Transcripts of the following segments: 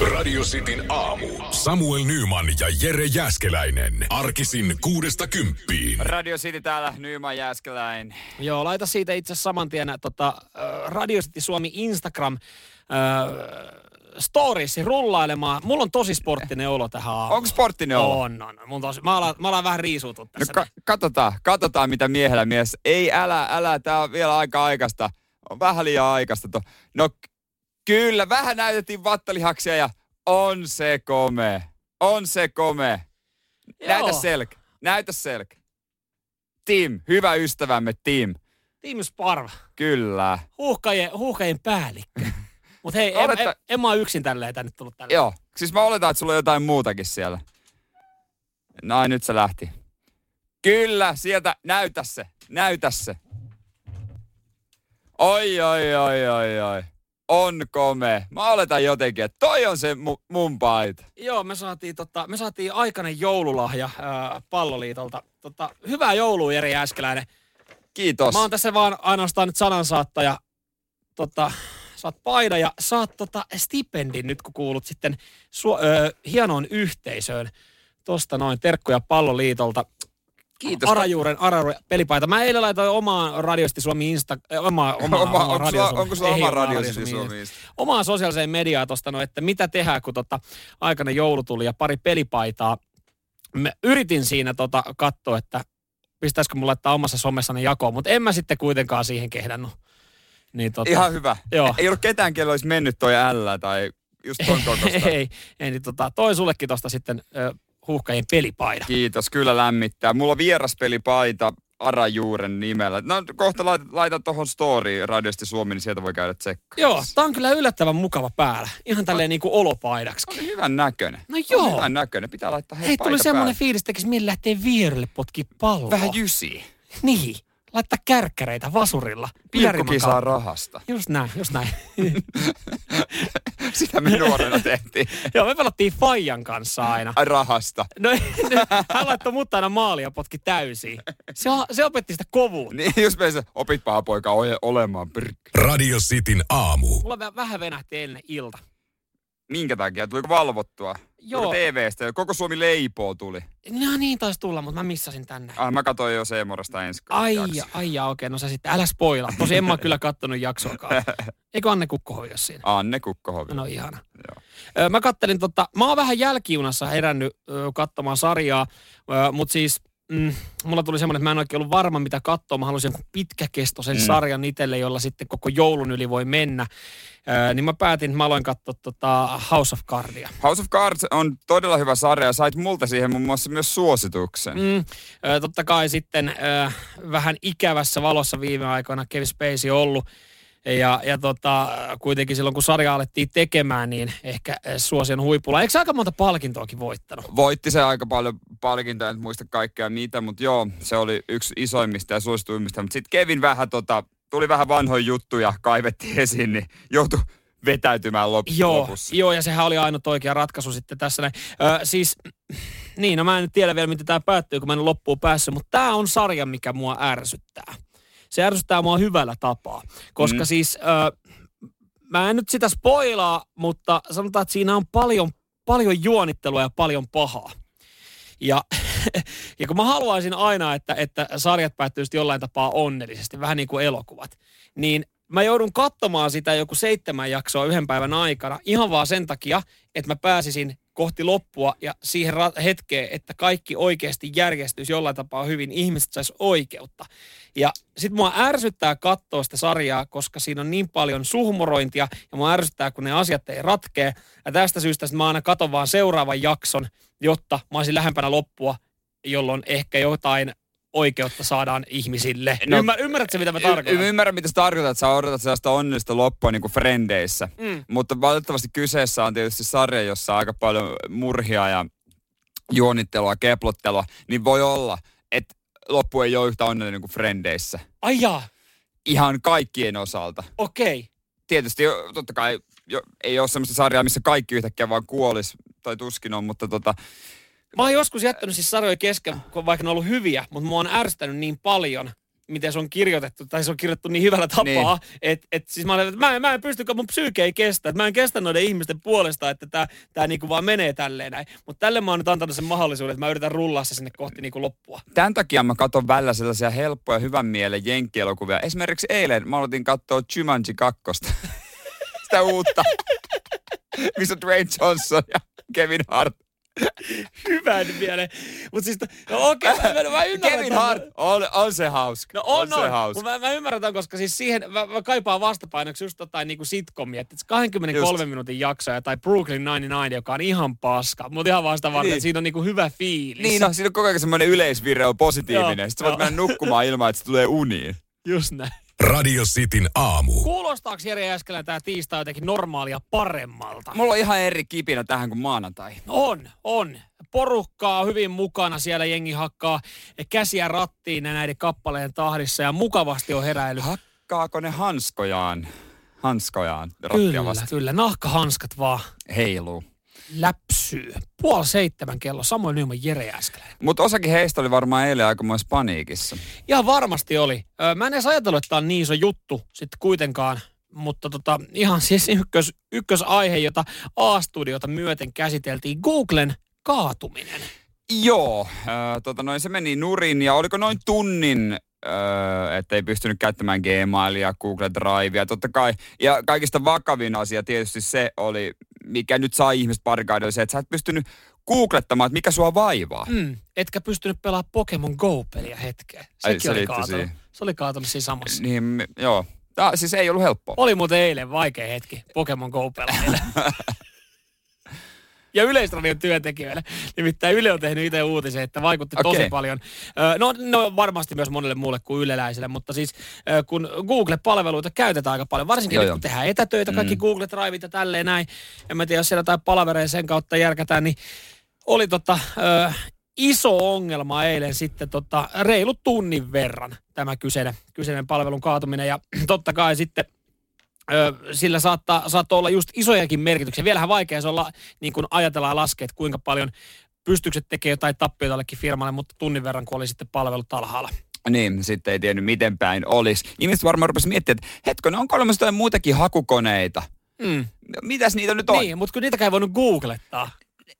Radio Cityn aamu. Samuel Nyman ja Jere Jäskeläinen. Arkisin kuudesta kymppiin. Radio City täällä, Nyman Jääskeläin. Joo, laita siitä itse asiassa saman tien tota, Radio City Suomi Instagram äh, storiesi rullailemaan. Mulla on tosi sporttinen olo tähän aamuun. Onko sporttinen olo? On, on. Mun tosi, mä, alan, mä alan vähän riisuutua No tässä. ka- katsotaan, katsotaan mitä miehellä mies. Ei, älä, älä, tää on vielä aika aikaista. On vähän liian aikaista. To. No kyllä, vähän näytettiin vattalihaksia ja on se kome. On se kome. Näytä Joo. selkä. Näytä selkä. Tim, hyvä ystävämme Tim. Team Sparva. Kyllä. Huuhkajien, huuhkajien päällikkö. Mut hei, en, Oletta- en, en, mä oo yksin tälleen tänne tullut tälle. Joo. Siis mä oletan, että sulla on jotain muutakin siellä. Noin, nyt se lähti. Kyllä, sieltä, näytä se, näytä se. Oi, oi, oi, oi, oi. On kome. Mä oletan jotenkin, että toi on se mu- mun paita. Joo, me saatiin, tota, me saatiin aikainen joululahja ää, palloliitolta. Tota, hyvää joulua, Jere Jääskeläinen. Kiitos. Mä oon tässä vaan ainoastaan nyt sanansaattaja. Tota, saat paida ja saat tota stipendin nyt, kun kuulut sitten su- ö, hienoon yhteisöön. Tosta noin, terkkuja palloliitolta. Kiitos. Arajuuren Arajuuren pelipaita. Mä eilen laitoin omaa radiosti Suomi Insta... äh, Oma, oma, Oma- oma onko Radio sulla- Suomi- onko sulla ei oma ole Radio Radio City Suomi Insta. Omaa sosiaaliseen mediaa tosta no, että mitä tehdään, kun tota, aikainen joulu tuli ja pari pelipaitaa. Mä yritin siinä tota, katsoa, että pistäisikö mulla laittaa omassa somessani jakoon, mutta en mä sitten kuitenkaan siihen kehdannut. Niin, tota, Ihan hyvä. Joo. Ei ollut ketään, kello olisi mennyt toi ällä tai just ton kokosta. ei, ei, niin tota, toi sullekin tosta sitten ö, huuhkajien pelipaida. Kiitos, kyllä lämmittää. Mulla on vieraspelipaita Arajuuren nimellä. No kohta laitan, laitan tuohon story radiosti Suomi, niin sieltä voi käydä tsekkaa. Joo, tää on kyllä yllättävän mukava päällä. Ihan tälleen niinku olopaidaksi. Oli hyvän näköinen. No joo. Hyvän näköinen. Pitää laittaa hei, Hei, tuli semmoinen fiilis, tekis mieli lähteä vierelle potki palloa. Vähän jysiä. Niin, laittaa kärkkäreitä vasurilla. Pilkkukin saa kautta. rahasta. Just näin, just näin. Sitä me nuorena tehtiin. Joo, me pelattiin Fajan kanssa aina. Ai rahasta. No, hän laittoi mut aina maalia ja potki täysiin. Se, se opetti sitä kovuutta. Niin just me se, opit paha poika ole, olemaan. Brr. Radio Cityn aamu. Mulla vä- vähän venähti ennen ilta. Minkä takia? Tuliko valvottua? Joo. TVstä? Koko Suomi leipoo tuli. No niin taisi tulla, mutta mä missasin tänne. Ah, mä katsoin jo Seemorasta ensi Ai, jakso. ja, ai okei, no sä sitten, älä spoilaa. Tosi en mä kyllä kattonut jaksoakaan. Eikö Anne Kukko hoida siinä? Anne Kukkohovi. No ihana. Joo. Ö, Mä kattelin tota, mä oon vähän jälkijunassa herännyt ö, katsomaan sarjaa, mutta siis mm, mulla tuli semmoinen, että mä en oikein ollut varma mitä katsoa. Mä halusin pitkäkestoisen Mm. sarjan itselle, jolla sitten koko joulun yli voi mennä. Ö, niin mä päätin, että mä aloin katsoa tota House of Cardia. House of Cards on todella hyvä sarja ja sait multa siihen muun muassa myös suosituksen. Mm, ö, totta kai sitten ö, vähän ikävässä valossa viime aikoina Kevin Spacey ollut. Ja, ja tota, kuitenkin silloin kun sarja alettiin tekemään, niin ehkä ö, suosion huipulla. Eikö se aika monta palkintoakin voittanut? Voitti se aika paljon palkintoja, en muista kaikkea niitä, mutta joo, se oli yksi isoimmista ja suosituimmista. Mutta sitten Kevin vähän tota, tuli vähän vanhoja juttuja, kaivettiin esiin, niin joutui vetäytymään lop- Joo, lopussa. joo, ja sehän oli ainut oikea ratkaisu sitten tässä näin. Ö, siis, niin, no mä en tiedä vielä, miten tämä päättyy, kun mä en loppuun päässyt, mutta tämä on sarja, mikä mua ärsyttää. Se ärsyttää mua hyvällä tapaa, koska Mm. siis, ö, mä en nyt sitä spoilaa, mutta sanotaan, että siinä on paljon, paljon juonittelua ja paljon pahaa. Ja, ja kun mä haluaisin aina, että, että sarjat päättyisi jollain tapaa onnellisesti, vähän niin kuin elokuvat, niin mä joudun katsomaan sitä joku seitsemän jaksoa yhden päivän aikana ihan vaan sen takia, että mä pääsisin kohti loppua ja siihen hetkeen, että kaikki oikeasti järjestyisi jollain tapaa hyvin, ihmiset sais oikeutta. Ja sit mua ärsyttää katsoa sitä sarjaa, koska siinä on niin paljon suhmorointia ja mua ärsyttää, kun ne asiat ei ratkee. Ja tästä syystä sit mä aina katon vaan seuraavan jakson, jotta mä olisin lähempänä loppua, jolloin ehkä jotain oikeutta saadaan ihmisille. No, Ymmär, ymmärrätkö, mitä mä Y- tarkoitan? ymmärrän, mitä sä tarkoitat. Sä odotat sellaista onnellista loppua niin kuin Frendeissä. Mm. Mutta valitettavasti kyseessä on tietysti sarja, jossa on aika paljon murhia ja juonittelua, keplottelua. Niin voi olla, että loppu ei ole yhtä onnellinen kuin Frendeissä. Ai jaa, Ihan kaikkien osalta. okei. Tietysti jo, totta kai jo, ei ole semmoista sarjaa, missä kaikki yhtäkkiä vaan kuolis, tai tuskin on, mutta tota, Mä oon joskus jättänyt siis sarjoja kesken, vaikka ne on ollut hyviä, mutta mua on ärsyttänyt niin paljon, miten se on kirjoitettu, tai se on kirjoitettu niin hyvällä tapaa, niin. että et, siis mä olen, että mä, en- mä en pysty, kun mun psyyke ei kestä, että mä en kestä noiden ihmisten puolesta, että tää, tää niinku vaan menee tälleen näin. Mutta tälle mä oon nyt antanut sen mahdollisuuden, että mä yritän rullaa se sinne kohti niinku loppua. Tämän takia mä katson välillä sellaisia helppoja, hyvän mielen jenkkielokuvia. Esimerkiksi eilen mä aloitin katsoa Jumanji 2. Sitä uutta. Missä Dwayne Johnson ja Kevin Hart. Hyvän mieleen. Mutta siis, no okei, okay, mä, mä, mä ymmärrän. Kevin. Hart, on, on se hauska. No on, se on. hauska. Mutta mä, mä, ymmärrän tämän, koska siis siihen mä, mä kaipaan vastapainoksi just jotain niinku sitcomia. Että se 23 Just. minuutin jaksoja tai Brooklyn 99, joka on ihan paska. Mutta ihan vasta varten, Niin. että siinä on niinku hyvä fiilis. Niin, no, siinä on koko ajan semmoinen yleisvire on positiivinen. Joo, Sitten sä voit mennä nukkumaan ilman, että se tulee uniin. Just näin. Radio Cityn aamu. Kuulostaako Jere Jääskelän tämä tiistai jotenkin normaalia paremmalta? Mulla on ihan eri kipinä tähän kuin maanantai. On, on. Porukkaa hyvin mukana siellä jengi hakkaa käsiä rattiin näiden kappaleen tahdissa ja mukavasti on heräily. Hakkaako ne hanskojaan? Hanskojaan. rattia Kyllä, kyllä. Nahkahanskat vaan Heiluu. Läpsyy. Puoli seitsemän kello, samoin Nyman Jere Jääskelän. Mutta osakin heistä oli varmaan eilen aikamoissa paniikissa. Ihan varmasti oli. Mä en edes ajatellut, että tämä on niin iso juttu sitten kuitenkaan. Mutta tota, ihan siis ykkös, ykkösaihe, jota A-studiota myöten käsiteltiin, Googlen kaatuminen. Joo, äh, tota noin, se meni nurin ja oliko noin tunnin, että ei pystynyt käyttämään Gmailia, Google Drivea, totta kai. Ja kaikista vakavin asia tietysti se oli, mikä nyt sai ihmiset parikaidelle, se, että sä et pystynyt googlettamaan, että mikä sua vaivaa. Mm, etkä pystynyt pelaamaan Pokemon Go-peliä hetkeen. Ai, Sekin se oli kaatunut. siihen. Se oli kaatunut siinä samassa. Niin, joo. Tää, siis ei ollut helppoa. Oli muuten eilen vaikea hetki Pokemon Go-pelaajille. ja Yleisradion työntekijöille. Nimittäin Yle on tehnyt itse uutisen, että vaikutti tosi Okei. paljon. No, no varmasti myös monelle muulle kuin yleläisille, mutta siis kun Google-palveluita käytetään aika paljon, varsinkin Joo, nyt kun tehdään etätöitä, kaikki Mm. Google Driveit ja tälleen näin. En mä tiedä, jos siellä jotain palavereja sen kautta järkätään, niin oli tota, ö, iso ongelma eilen sitten tota, reilu tunnin verran tämä kyseinen, kyseinen palvelun kaatuminen. Ja totta kai sitten sillä saattaa, saattaa olla just isojakin merkityksiä. Vielähän vaikea se olla, niin kuin ajatellaan ja laskea, että kuinka paljon pystykset tekee jotain tappiota jollekin firmalle, mutta tunnin verran, kun oli sitten palvelut alhaalla. Niin, sitten ei tiennyt miten päin olisi. Ihmiset varmaan rupesivat miettimään, että hetkonen, onko olemassa jotain muitakin hakukoneita? Mm. Mitäs niitä nyt on? Niin, mutta kun niitäkään ei voinut googlettaa.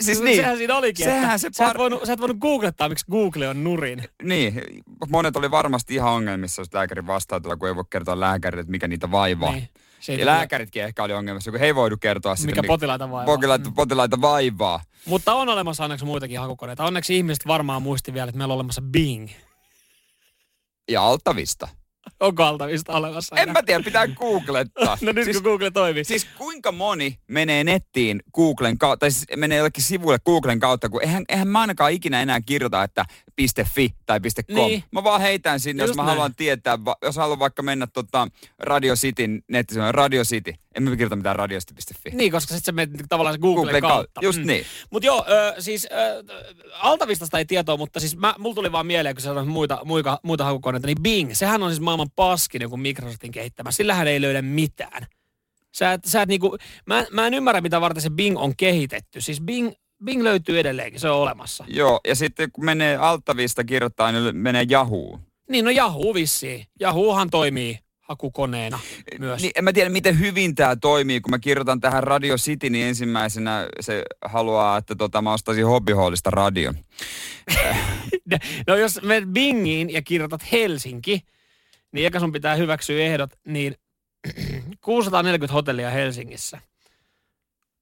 Siis niin. Sehän siinä olikin, Sehän että se sä, et par- voinut, sä et voinut googlettaa, miksi Google on nurin. Niin, monet oli varmasti ihan ongelmissa, jos lääkärin vastaanotolla, kun ei voi kertoa lääkärille, että mikä niitä vaivaa. Niin. Se Ja lääkäritkin ehkä oli ongelmissa, kun he ei voidu kertoa sitä, Mikä mi- potilaita vaivaa. potilaita, potilaita vaivaa. Mutta on olemassa onneksi muitakin hakukoneita. Onneksi ihmiset varmaan muisti vielä, että meillä on olemassa Bing. Ja altavista. Onko altavista olemassa? En mä tiedä, pitää googlettaa. No nyt siis, kun Google toimii. siis kuinka moni menee nettiin Googlen kautta, tai siis menee jollekin sivuille Googlen kautta, kun eihän, eihän mä ainakaan ikinä enää kirjoita, että .fi tai .com. Niin. Mä vaan heitän sinne, jos Just mä näin. haluan tietää, jos haluan vaikka mennä tota Radio Cityn nettisivuille, Radio City. En mä kirjoita mitään radiocity.fi. Niin, koska sitten sä menet tavallaan se Googlen, Googlen kautta. kautta. Just niin. Mutta joo, ö, siis ö, Altavistasta ei tietoa, mutta siis mä, mulla tuli vaan mieleen, kun sä sanoit muita, muita, muita hakukoneita, niin Bing, sehän on siis maailman paskin joku Microsoftin kehittämä. Sillähän ei löydä mitään. Sä et, sä et niinku, mä, mä en ymmärrä, mitä varten se Bing on kehitetty. Siis Bing, Bing löytyy edelleenkin, se on olemassa. Joo, ja sitten kun menee altavista kirjoittaa, niin menee Yahoo. Niin, no Yahoo vissiin. Yahoohan toimii hakukoneena myös. Niin, en mä tiedä, miten hyvin tämä toimii. Kun mä kirjoitan tähän Radio City, niin ensimmäisenä se haluaa, että tota, mä ostaisin hobbyhollista radion. No jos menet Bingiin ja kirjoitat Helsinki, niin eka sun pitää hyväksyä ehdot, niin 640 hotellia Helsingissä.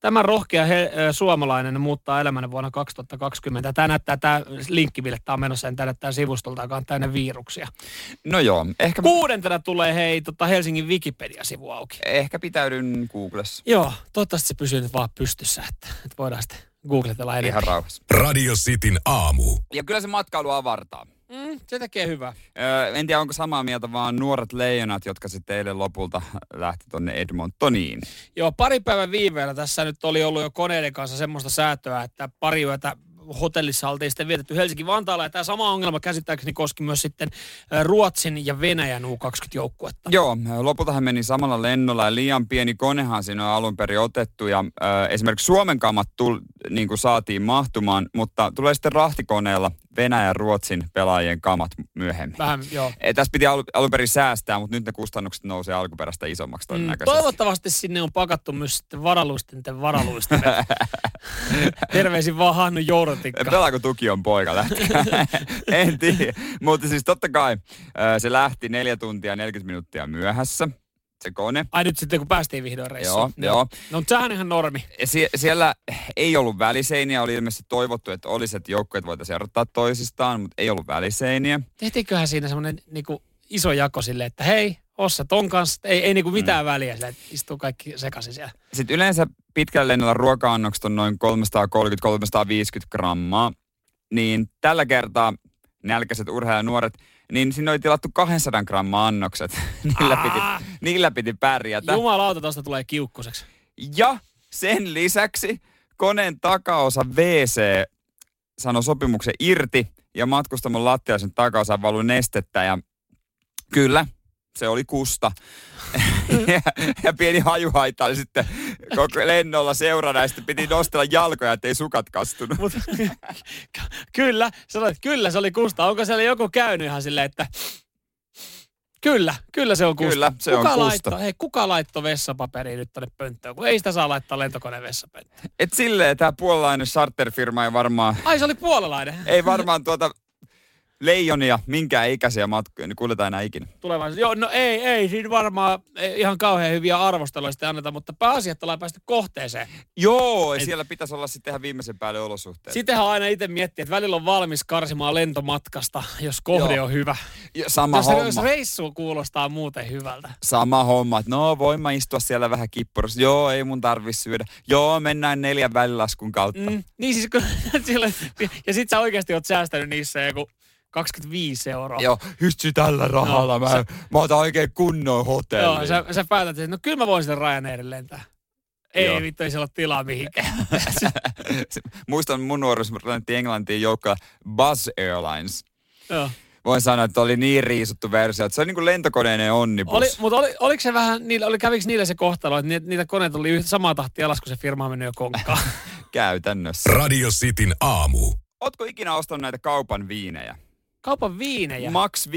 Tämä rohkea he, suomalainen muuttaa elämänä vuonna 2020. Tämä näyttää, tämä linkkiville, tämä on menossa, tämä näyttää sivustolta, joka on täynnä viruksia. No joo, ehkä, Kuudentena tulee hei tota Helsingin Wikipedia-sivu auki. ehkä pitäydyn Googlessa. Joo, toivottavasti se pysyy nyt vaan pystyssä, että, että voidaan sitten googletella enemmän. Ihan rauhassa. Radio Cityn aamu. Ja kyllä se matkailu avartaa. Mm, se tekee hyvää. Öö, en tiedä, onko samaa mieltä, vaan nuoret leijonat, jotka sitten eilen lopulta lähti tonne Edmontoniin. Joo, pari päivän viiveellä tässä nyt oli ollut jo koneiden kanssa semmoista säätöä, että pari yötä hotellissa oltiin sitten vietetty Helsinki-Vantaalla. Ja tämä sama ongelma käsittääkseni koski myös sitten Ruotsin ja Venäjän U20-joukkuetta. Joo, lopultahan meni samalla lennolla ja liian pieni konehan siinä on alun perin otettu ja äh, esimerkiksi Suomen kamat tul, niin kuin saatiin mahtumaan, mutta tulee sitten rahtikoneella Venäjän ja Ruotsin pelaajien kamat myöhemmin. Vähän, joo. E, tässä piti al- alun perin säästää, mutta nyt ne kustannukset nousee alkuperäistä isommaksi Mm, todennäköisesti. toivottavasti sinne on pakattu myös sitten varaluistenten varaluistimet. Terveisin vaan Hannu Jourotikka. Pelaako tuki on poika lähti? en tiedä. Mutta siis totta kai äh, se lähti neljä tuntia 40 minuuttia myöhässä, se kone. Ai nyt sitten kun päästiin vihdoin reissuun. Joo, joo. No mutta sehän on ihan normi. Sie- siellä ei ollut väliseiniä, oli ilmeisesti toivottu, että olisi, että joukkueet voitaisiin erottaa toisistaan, mutta ei ollut väliseiniä. Tehtiinköhän siinä semmoinen niinku iso jako silleen, että hei, Ossa ton kanssa, ei, ei niinku mitään mm. väliä, sillä, istuu kaikki sekaisin siellä. Sitten yleensä pitkällä lennolla ruoka-annokset on noin 330-350 grammaa. Niin tällä kertaa nälkäiset urheilijanuoret, niin sinne oli tilattu 200 grammaa annokset. niillä, piti, niillä piti pärjätä. Jumalauta, tosta tulee kiukkuseksi. Ja sen lisäksi koneen takaosa WC sanoi sopimuksen irti ja matkustamon lattiaisen takaosa valui nestettä ja kyllä, se oli kusta. ja, ja pieni hajuhaita oli sitten koko lennolla seurana ja sitten piti nostella jalkoja, ettei sukat kastunut. Mut, kyllä, sanoit, kyllä se oli Kusta. Onko siellä joku käynyt ihan silleen, että Kyllä, kyllä se on Kusta. Kyllä, se kuka on Kusta. Hei, kuka laittoi vessapaperia nyt tonne pönttöön, kun ei sitä saa laittaa lentokoneen vessapönttöön. Et silleen tämä puolalainen charterfirma ei varmaan, Ai se oli puolalainen. ei varmaan tuota leijonia, minkään ikäisiä matkoja, niin kuljeta enää ikinä. Tulevaisuudessa. Joo, no ei, ei, siinä varmaan ihan kauhean hyviä arvosteluja sitten anneta, mutta pääasia, että ollaan päästy kohteeseen. Joo, ja Et- siellä pitäisi olla sitten ihan viimeisen päälle olosuhteet. Sittenhän aina itse miettii, että välillä on valmis karsimaan lentomatkasta, jos kohde Joo. on hyvä. Ja sama Jos, homma. jos reissu kuulostaa muuten hyvältä. Sama homma, että no voin mä istua siellä vähän kippurassa. Joo, ei mun tarvi syödä. Joo, mennään neljän välilaskun kautta. Mm. Niin siis kun ja sit sä oikeasti oot säästänyt niissä joku 25 euroa. Joo, hysty tällä rahalla. Joo, mä, se- mä otan oikein kunnon hotelli. Joo, sä, sä päätät, että no kyllä mä voin sitten Ryanairin lentää. Ei Joo. vittu, ei siellä ole tilaa mihinkään. Muistan mun nuoruus, mä lennettiin Englantiin joukkoa Buzz Airlines. Joo. Voin sanoa, että oli niin riisuttu versio, että se oli niin kuin lentokoneinen onnibus. Oli, mutta oli, oliko se vähän, niillä, oli, kävikö niillä se kohtalo, että niitä, niitä koneita oli yhtä samaa tahtia alas, kun se firma on mennyt jo konkkaan? Käytännössä. Radio Cityn aamu. Ootko ikinä ostanut näitä kaupan viinejä? Kaupan viinejä. Max 5,5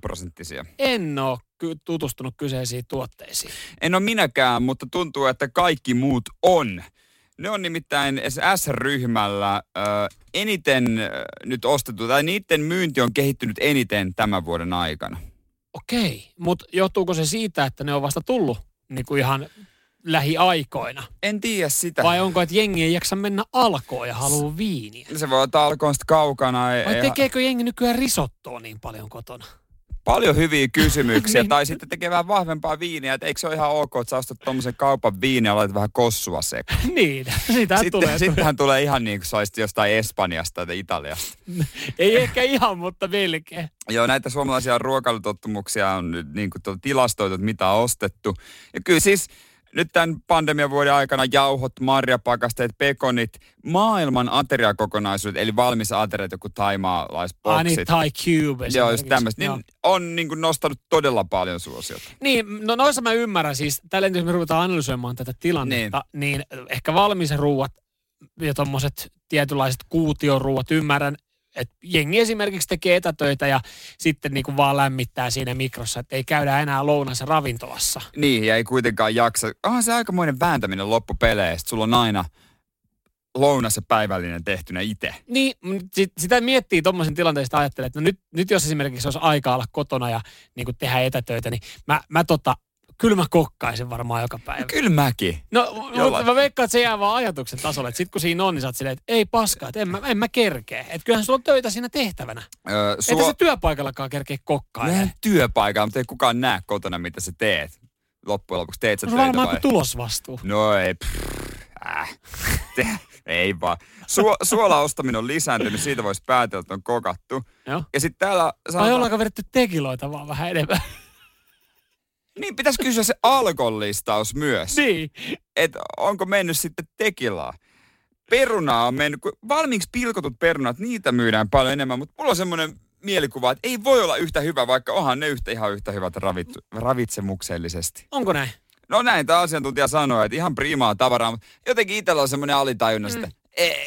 prosenttisia. en ole ky- tutustunut kyseisiin tuotteisiin. En ole minäkään, mutta tuntuu, että kaikki muut on. Ne on nimittäin S-ryhmällä äh, eniten äh, nyt ostettu, tai niiden myynti on kehittynyt eniten tämän vuoden aikana. Okei, mutta johtuuko se siitä, että ne on vasta tullut niin kuin ihan lähiaikoina? En tiedä sitä. Vai onko, että jengi ei jaksa mennä alkoon ja haluaa viiniä? Se voi olla alkoon sitten kaukana. Ei, Vai ei, tekeekö jengi nykyään risottoa niin paljon kotona? paljon hyviä kysymyksiä. Niin. tai sitten tekee vähän vahvempaa viiniä. Että eikö se ole ihan ok, että sä ostat tuommoisen kaupan viiniä ja laitat vähän kossua sekaan. niin, sitä tulee. Sitten, sittenhän tulee ihan niin kuin sä olisit jostain Espanjasta tai Italiasta. Ei ehkä ihan, mutta melkein. Joo, näitä suomalaisia ruokailutottumuksia on nyt niin kuin tilastoitu, että mitä on ostettu. Ja kyllä siis nyt tämän pandemian vuoden aikana jauhot, marjapakasteet, pekonit, maailman ateriakokonaisuudet, eli valmis ateriat, joku Ah, niin, taimaalaisboksit. Thai Cube. Joo, just tämmöistä. Niin on niin kuin nostanut todella paljon suosiota. Niin, no noissa mä ymmärrän siis, tällä jos me ruvetaan analysoimaan tätä tilannetta, niin, niin ehkä valmis ruuat ja tommoset tietynlaiset kuutioruuat ymmärrän, että jengi esimerkiksi tekee etätöitä ja sitten niin kuin vaan lämmittää siinä mikrossa, että ei käydä enää lounassa ravintolassa. Niin, ja ei kuitenkaan jaksa. Onhan se aikamoinen vääntäminen loppupeleistä. Sulla on aina lounas ja päivällinen tehtynä itse. Niin, sit, sitä miettii tuommoisen tilanteesta ajattelee, että no nyt, nyt jos esimerkiksi olisi aika olla kotona ja niin kuin tehdä etätöitä, niin mä, mä tota, kyllä mä kokkaisin varmaan joka päivä. Kyllä mäkin. No, mutta mä veikkaan, että se jää vaan ajatuksen tasolle. Että sit kun siinä on, niin sä oot silleen, että ei paskaa, että en mä, en mä kerkeä. Että kyllähän sulla on töitä siinä tehtävänä. Öö, Suo... Että se työpaikallakaan kerkeä kokkailemaan. Vähän työpaikalla, mutta ei kukaan näe kotona, mitä sä teet. Loppujen lopuksi teet sä Se on töitä varmaan vai? tulosvastuu. No ei, äh, ei vaan. Suo, suola ostaminen on lisääntynyt, siitä voisi päätellä, että on kokattu. Joo. Ja sitten täällä sanotaan, ollaanko vedetty tekiloita vaan vähän enemmän? Niin pitäisi kysyä se alkon listaus myös. niin. Että onko mennyt sitten tekilaa. perunaa on mennyt, kun valmiiksi pilkotut perunat, niitä myydään paljon enemmän, mutta mulla on semmoinen mielikuva, että ei voi olla yhtä hyvä, vaikka onhan ne yhtä ihan yhtä hyvät ravit, ravitsemuksellisesti. Onko näin? No näin tämä asiantuntija sanoi, että ihan primaa tavaraa, mutta jotenkin itsellä on semmoinen alitajunna mm.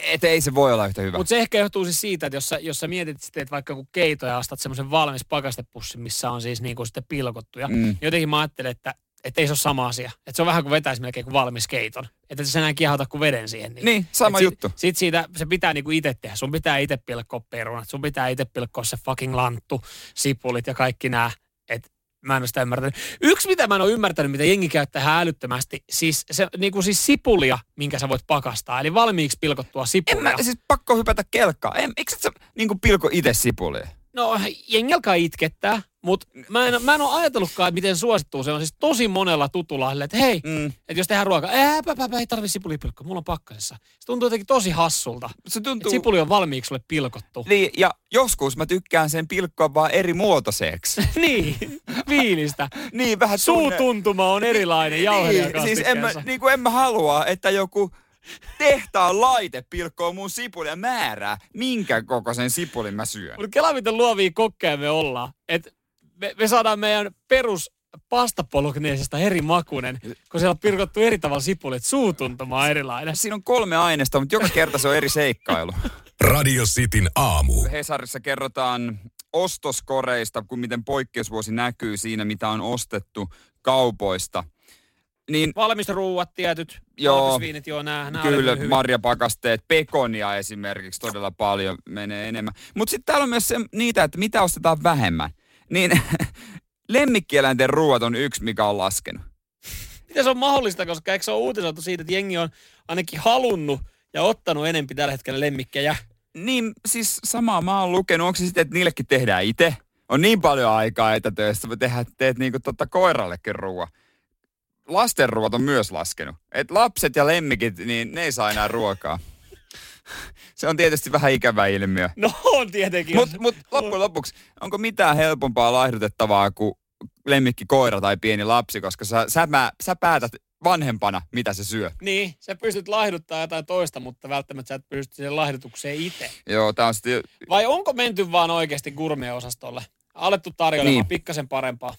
Et ei se voi olla yhtä hyvä. Mutta se ehkä johtuu siis siitä, että jos sä, jos sä mietit sitten, että vaikka kun keito ja astat semmoisen valmis pakastepussin, missä on siis niinku sitten pilkottuja, mm. niin jotenkin mä ajattelen, että että ei se ole sama asia. Että se on vähän kuin vetäisi melkein kuin valmis keiton. Että se enää kiehauta kuin veden siihen. Niin, niin sama juttu. Sitten sit siitä, se pitää niinku itse tehdä. Sun pitää itse pilkkoa perunat, sun pitää itse pilkkoa se fucking lanttu, sipulit ja kaikki nämä. Mä en ole sitä ymmärtänyt. Yksi, mitä mä en ole ymmärtänyt, mitä jengi käyttää älyttömästi, siis, se, niinku siis sipulia, minkä sä voit pakastaa. Eli valmiiksi pilkottua sipulia. En mä, siis pakko hypätä kelkkaa. En, eikö sä niinku pilko itse sipulia? No, jengi alkaa itkettää, mutta mä en, mä en ole ajatellutkaan, että miten suosittuu se on. Siis tosi monella tutulla, että hei, mm. että jos tehdään ruokaa, ää, pä, pä, ei tarvi sipulipilkkoa, mulla on pakkasessa. Se tuntuu jotenkin tosi hassulta. Se tuntuu... sipuli on valmiiksi sulle pilkottu. Niin, ja joskus mä tykkään sen pilkkoa vaan eri muotoiseksi. niin, fiilistä. niin, vähän tunne... Suutuntuma on erilainen niin, Siis en mä, niin kuin en mä halua, että joku tehtaan laite pilkkoo mun sipulia määrää, minkä kokoisen sipulin mä syön. Mutta kela miten luovia kokkeja me ollaan. Et me, me saadaan meidän perus pastapolokneesista eri makunen, kun siellä on pirkottu eri tavalla sipulit. Suutuntuma on erilainen. Siinä on kolme aineesta, mutta joka kerta se on eri seikkailu. Radio Cityn aamu. Hesarissa kerrotaan ostoskoreista, kun miten poikkeusvuosi näkyy siinä, mitä on ostettu kaupoista – niin, ruuat tietyt, joo, viinit, joo, nää, nää Kyllä, marjapakasteet, pekonia esimerkiksi todella paljon menee enemmän. Mutta sitten täällä on myös se, niitä, että mitä ostetaan vähemmän. Niin lemmikkieläinten ruuat on yksi, mikä on laskenut. Miten se on mahdollista, koska eikö se ole uutisoitu siitä, että jengi on ainakin halunnut ja ottanut enempi tällä hetkellä lemmikkejä? Niin, siis samaa mä oon lukenut. Onko se sitten, että niillekin tehdään itse? On niin paljon aikaa etätöissä, että tehdään, teet niinku totta koirallekin ruoa lastenruoat on myös laskenut. Et lapset ja lemmikit, niin ne ei saa enää ruokaa. Se on tietysti vähän ikävä ilmiö. No on tietenkin. Mutta mut loppujen lopuksi, onko mitään helpompaa laihdutettavaa kuin lemmikki koira tai pieni lapsi, koska sä, sä, mä, sä päätät vanhempana, mitä se syö. Niin, sä pystyt laihduttaa jotain toista, mutta välttämättä sä et pysty siihen laihdutukseen itse. Joo, tää on sitten... Vai onko menty vaan oikeasti gourmet-osastolle? Alettu tarjoilemaan niin. pikkasen parempaa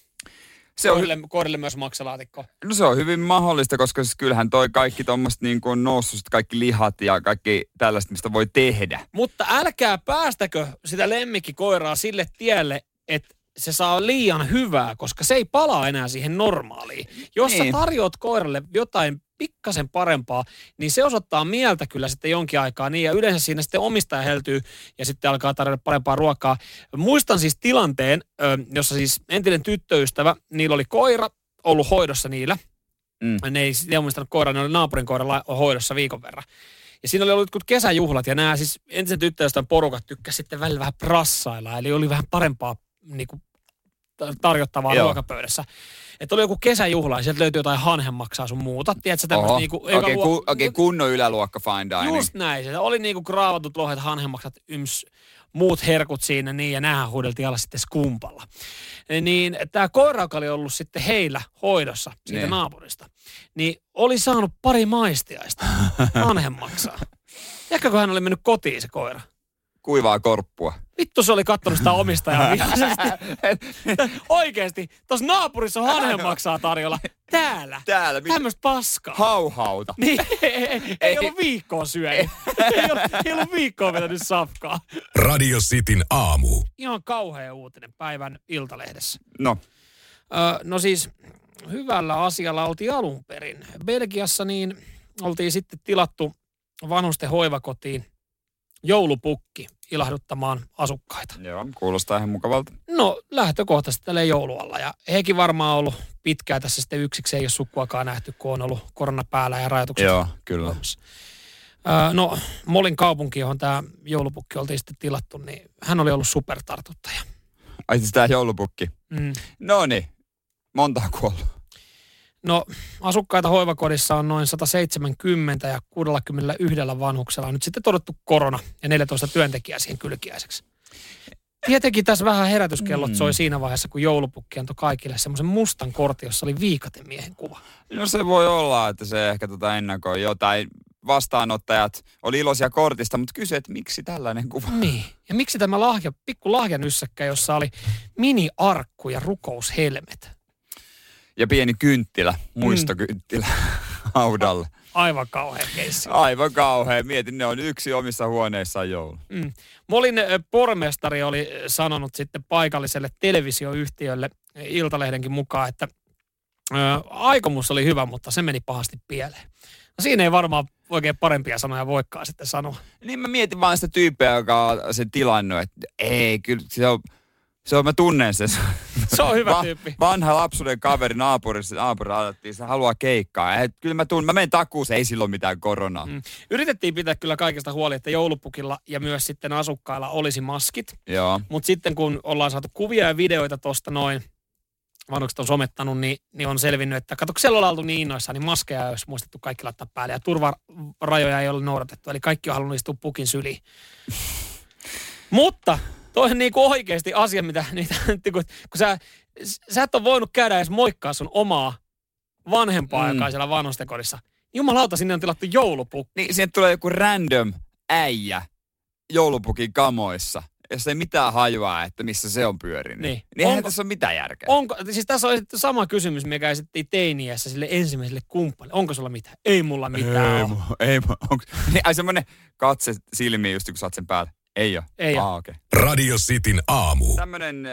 se on, koirille myös maksalaatikko. No se on hyvin mahdollista, koska siis kyllähän toi kaikki tuommoista niin kuin on noussut, kaikki lihat ja kaikki tällaista, mistä voi tehdä. Mutta älkää päästäkö sitä lemmikkikoiraa sille tielle, että se saa liian hyvää, koska se ei palaa enää siihen normaaliin. Jos niin. sä tarjoat koiralle jotain pikkasen parempaa, niin se osoittaa mieltä kyllä sitten jonkin aikaa niin, ja yleensä siinä sitten omistaja heltyy ja sitten alkaa tarjota parempaa ruokaa. Muistan siis tilanteen, jossa siis entinen tyttöystävä, niillä oli koira, ollut hoidossa niillä. Mm. Ne ei sitten omistanut koiraa, ne oli naapurin koira hoidossa viikon verran. Ja siinä oli ollut kesäjuhlat ja nämä siis entisen tyttöystävän porukat tykkäsivät sitten välillä vähän prassailla, eli oli vähän parempaa niin kuin tarjottavaa Joo. ruokapöydässä. Että oli joku kesäjuhla ja sieltä löytyi jotain hanhenmaksaa sun muuta. Tiedätkö, tämmöistä niinku... Okei, okay, ku, okay, kunnon yläluokka fine dining. Just näin. Se oli niinku kraavatut lohet, hanhenmaksat, yms, muut herkut siinä niin, ja näähän huudeltiin alla sitten skumpalla. Niin tämä koira, joka oli ollut sitten heillä hoidossa siitä niin. naapurista, niin oli saanut pari maistiaista hanhenmaksaa. Ehkä kun hän oli mennyt kotiin se koira kuivaa korppua. Vittu se oli kattonut sitä omistajaa Oikeesti, tuossa naapurissa on hanhenmaksaa tarjolla. Täällä. Täällä. Tämmöistä paskaa. Hauhauta. Niin, ei, ei, ollut viikkoa syönyt. ei, ollut, ei ollut viikkoa vetänyt safkaa. Radio Cityn aamu. Ihan kauhea uutinen päivän Iltalehdessä. No. Ö, no siis, hyvällä asialla oltiin alun perin. Belgiassa niin oltiin sitten tilattu vanhusten hoivakotiin joulupukki ilahduttamaan asukkaita. Joo, kuulostaa ihan mukavalta. No lähtökohtaisesti tällä joulualla ja hekin varmaan ollut pitkään tässä sitten yksiksi, ei ole sukkuakaan nähty, kun on ollut korona päällä ja rajoitukset. Joo, kyllä. Öö, no Molin kaupunki, johon tämä joulupukki oltiin sitten tilattu, niin hän oli ollut supertartuttaja. Ai siis tämä joulupukki? Mm. No niin, monta kuollut? No asukkaita hoivakodissa on noin 170 ja 61 vanhuksella on nyt sitten todettu korona ja 14 työntekijää siihen kylkiäiseksi. Tietenkin tässä vähän herätyskellot soi mm. siinä vaiheessa, kun joulupukki antoi kaikille semmoisen mustan kortin, jossa oli viikaten miehen kuva. No se voi olla, että se ehkä tota ennakoi jotain. vastaanottajat oli iloisia kortista, mutta kysyi, että miksi tällainen kuva? Niin. Ja miksi tämä lahja, pikku lahjanyssäkkä, jossa oli mini-arkku ja rukoushelmet? Ja pieni kynttilä, muistokynttilä haudalla. Aivan kauhean keissi. Aivan kauhea. Mietin, ne on yksi omissa huoneissaan joulu. Mm. Molin pormestari oli sanonut sitten paikalliselle televisioyhtiölle Iltalehdenkin mukaan, että ö, aikomus oli hyvä, mutta se meni pahasti pieleen. No, siinä ei varmaan oikein parempia sanoja voikaan sitten sanoa. Niin mä mietin vaan sitä tyyppiä, joka on sen tilannut, että ei, kyllä se on, se on, mä tunnen sen. Se on hyvä tyyppi. Vanha lapsuuden kaveri naapurissa, naapuri alettiin, se haluaa keikkaa. Et, kyllä mä tunnen, mä menen takuuseen, ei silloin mitään koronaa. Mm. Yritettiin pitää kyllä kaikesta huoli, että joulupukilla ja myös sitten asukkailla olisi maskit. Joo. Mutta sitten kun ollaan saatu kuvia ja videoita tuosta noin, vanhukset on somettanut, niin, niin on selvinnyt, että kato, kun siellä ollaan oltu niin innoissaan, niin maskeja ei olisi muistettu kaikki laittaa päälle ja turvarajoja ei ole noudatettu. Eli kaikki on halunnut istua pukin syliin. Mutta toi on niinku oikeasti asia, mitä niitä, kun, kun sä, sä et ole voinut käydä edes moikkaa sun omaa vanhempaa, mm. Joka on siellä vanhustenkodissa. Jumalauta, sinne on tilattu joulupukki. Niin sinne tulee joku random äijä joulupukin kamoissa, jos ei mitään hajua, että missä se on pyörinyt. Niin. Niin eihän Onko- tässä ole mitään järkeä. Onko, siis tässä on sama kysymys, mikä esitettiin teiniässä sille ensimmäiselle kumppanille. Onko sulla mitään? Ei mulla mitään ei, ole. ei, mu- onks, niin, ai semmonen katse silmiin just kun oot sen päällä. Ei oo. Ei ah, okei. Radio Cityn aamu. Tämmönen äh,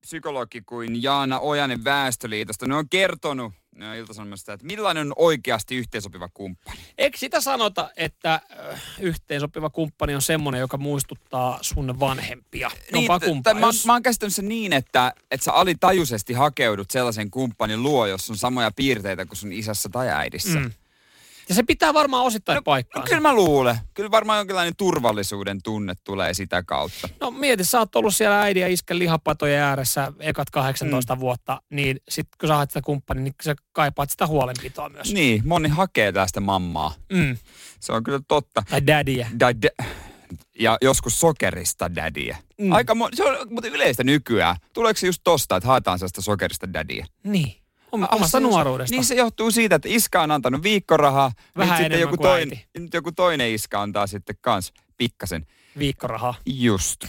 psykologi kuin Jaana Ojanen Väestöliitosta, ne on kertonut Ilta-Sanomasta, että millainen on oikeasti yhteensopiva kumppani. Eikö sitä sanota, että äh, yhteensopiva kumppani on semmoinen, joka muistuttaa sun vanhempia? Niin, t- tai mä, mä oon käsittänyt sen niin, että, että sä alitajuisesti hakeudut sellaisen kumppanin luo, jos on samoja piirteitä kuin sun isässä tai äidissä. Mm. Ja se pitää varmaan osittain No, paikkaa. no kyllä mä luulen. Kyllä varmaan jonkinlainen turvallisuuden tunne tulee sitä kautta. No mieti, sä oot ollut siellä äidin ja iskän lihapatojen ääressä ekat 18 mm. vuotta, niin sit kun sä haet sitä kumppania, niin sä kaipaat sitä huolenpitoa myös. Niin, moni hakee tästä mammaa. Mm. Se on kyllä totta. Tai daddyä. Da, da, ja joskus sokerista daddyä. Mm. Aika mo- se on muuten yleistä nykyään. Tuleeko se just tosta, että haetaan sellaista sokerista daddyä? Niin. Om, omasta se- nuoruudesta. Niin se johtuu siitä, että iska on antanut viikkorahaa. Vähän nyt sitten joku, kuin toinen, nyt joku toinen iska antaa sitten kans pikkasen. Viikkoraha. Just.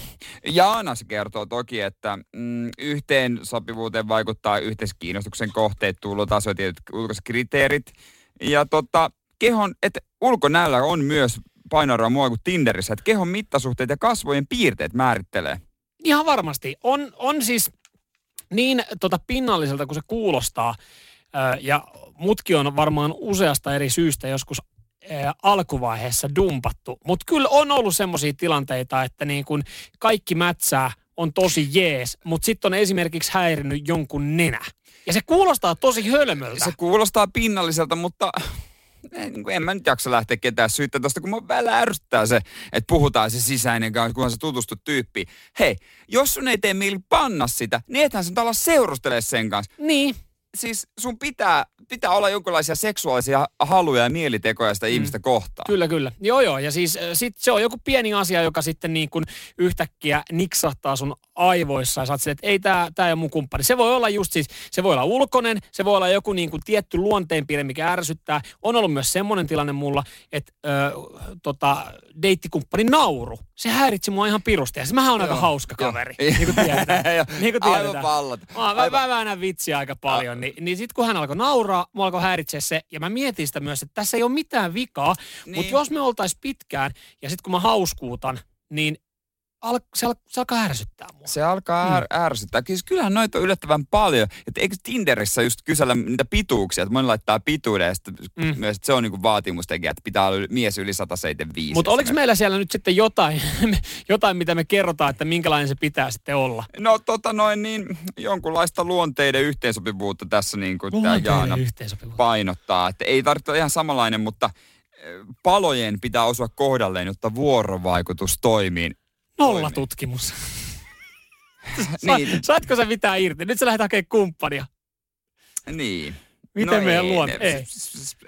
Jaana se kertoo toki, että mm, yhteen sopivuuteen vaikuttaa yhteiskiinnostuksen kohteet, tulotaso ja tietyt ulkoiset kriteerit. Ja tota, kehon, että ulkonäöllä on myös painoarvoa mua kuin Tinderissä, että kehon mittasuhteet ja kasvojen piirteet määrittelee. Ihan varmasti. On, on siis niin tota pinnalliselta kuin se kuulostaa, ja mutkin on varmaan useasta eri syystä joskus alkuvaiheessa dumpattu. Mutta kyllä on ollut semmoisia tilanteita, että niin kun kaikki mätsää on tosi jees, mutta sitten on esimerkiksi häirinyt jonkun nenä. Ja se kuulostaa tosi hölmöltä. Se kuulostaa pinnalliselta, mutta en, niin en mä nyt jaksa lähteä ketään syyttä tosta, kun mua välillä ärsyttää se, että puhutaan se sisäinen kanssa, kunhan sä tutustut tyyppiin. Hei, jos sun ei tee mieli panna sitä, niin ethän sun ala seurustele sen kanssa. Niin. Siis sun pitää, pitää olla jonkinlaisia seksuaalisia haluja ja mielitekoja sitä mm. ihmistä kohtaan. Kyllä, kyllä. Joo, joo. Ja siis äh, sit se on joku pieni asia, joka sitten niin kuin yhtäkkiä niksahtaa sun aivoissa ja sä että ei tää, tää ei ole mun kumppani. Se voi olla just siis, se voi olla ulkonen, se voi olla joku niin kuin tietty luonteenpiirre, mikä ärsyttää. On ollut myös semmoinen tilanne mulla, että ö, tota, deittikumppani nauru. Se häiritsi mua ihan pirusti. Ja siis mähän on aika hauska kaveri, niin kuin tiedetään. niin kuin Aivan tiedetään. pallat. Mä, mä, Aivan- mä väännän vitsiä aika paljon, niin, niin sitten kun hän alkoi nauraa, mua alkoi häiritseä se, ja mä mietin sitä myös, että tässä ei ole mitään vikaa, niin. mutta jos me oltais pitkään, ja sitten kun mä hauskuutan, niin al, se, al, se alkaa ärsyttää mua. Se alkaa mm. ärsyttää. Siis kyllähän noita on yllättävän paljon. Että eikö Tinderissä just kysellä niitä pituuksia, että moni laittaa pituuden ja sitten Mm. myös, että se on niinku vaatimustekijä, että pitää olla mies yli 175. Mutta oliko meillä siellä nyt sitten jotain, jotain, mitä me kerrotaan, että minkälainen se pitää sitten olla? No tota noin niin, jonkunlaista luonteiden yhteensopivuutta tässä niin kuin tämä Jaana painottaa. Että ei tarvitse olla ihan samanlainen, mutta eh, palojen pitää osua kohdalleen, jotta vuorovaikutus toimii. Nolla tutkimus. Niin. Saatko sä mitään irti? Nyt sä lähdet hakemaan kumppania. Niin. Miten meidän luonto? ne- Ei.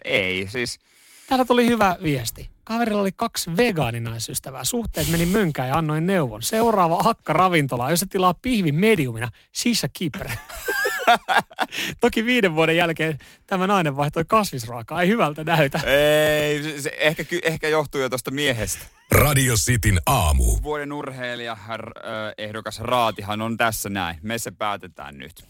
Ei, siis Täällä tuli hyvä viesti. Kaverilla oli kaksi vegaaninaisystävää. Suhteet meni mönkään ja annoin neuvon. Seuraava hakka ravintola, jos se tilaa pihvin mediumina, sisä kiper. Toki viiden vuoden jälkeen tämä nainen vaihtoi kasvisruokaa. Ei hyvältä näytä. Ei, se, se ehkä, ehkä johtuu jo tuosta miehestä. Radio Cityn aamu. Vuoden urheilija ö, ehdokas Raatihan on tässä näin. Me se päätetään nyt.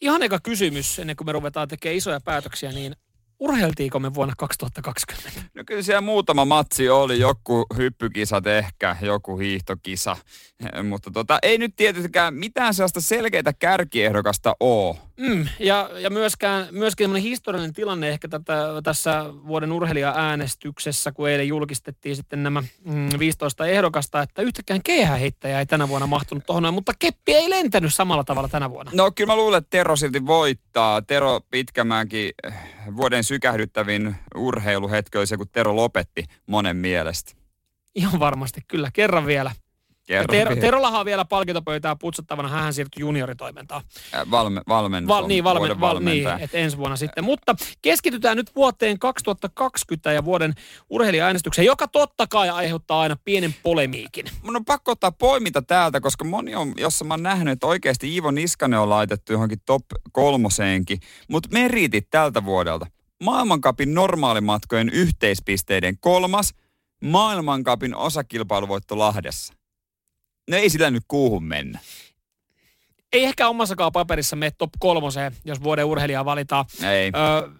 Ihan eka kysymys, ennen kuin me ruvetaan tekemään isoja päätöksiä, niin urheiltiinko me vuonna 2020? No kyllä siellä muutama matsi oli, joku hyppykisat ehkä, joku hiihtokisa, mutta tota, ei nyt tietystikään mitään sellaista selkeitä kärkiehdokasta ole. Mm, ja, ja myöskään, myöskin historiallinen tilanne ehkä tätä, tässä vuoden urheilija-äänestyksessä, kun eilen julkistettiin sitten nämä mm, 15 ehdokasta, että yhtäkään keihäheittäjä ei tänä vuonna mahtunut tuohon, mutta keppi ei lentänyt samalla tavalla tänä vuonna. No kyllä mä luulen, että Tero silti voittaa. Tero Pitkämäänkin vuoden sykähdyttävin urheiluhetki oli se, kun Tero lopetti monen mielestä. Ihan varmasti, kyllä. Kerran vielä. Kerro vielä. Terollahan on vielä palkintopöytää putsattavana, hän siirtyi junioritoimintaan. Valme, valmennus Val, niin, valmen, val, niin, että ensi vuonna sitten. Mutta keskitytään nyt vuoteen 2020 ja vuoden urheilija-äänestykseen, joka totta kai aiheuttaa aina pienen polemiikin. Mun on pakko ottaa poiminta täältä, koska moni on, jossa mä oon nähnyt, että oikeasti Iivo Niskanen on laitettu johonkin top kolmoseenkin. Mutta meritit tältä vuodelta. Maailmankapin normaalimatkojen yhteispisteiden kolmas, maailmankapin osakilpailuvoitto Lahdessa. No ei sillä nyt kuuhun mennä. Ei ehkä omassakaan paperissa mene top kolmoseen, jos vuoden urheilijaa valitaan. Ei. Ö,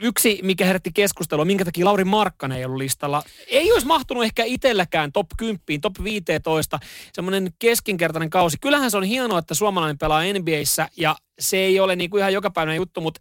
yksi, mikä herätti keskustelua, minkä takia Lauri Markkanen ei ollut listalla. Ei olisi mahtunut ehkä itselläkään top 10, top 15, semmoinen keskinkertainen kausi. Kyllähän se on hienoa, että suomalainen pelaa NBAissä ja se ei ole niin kuin ihan jokapäiväinen juttu, mutta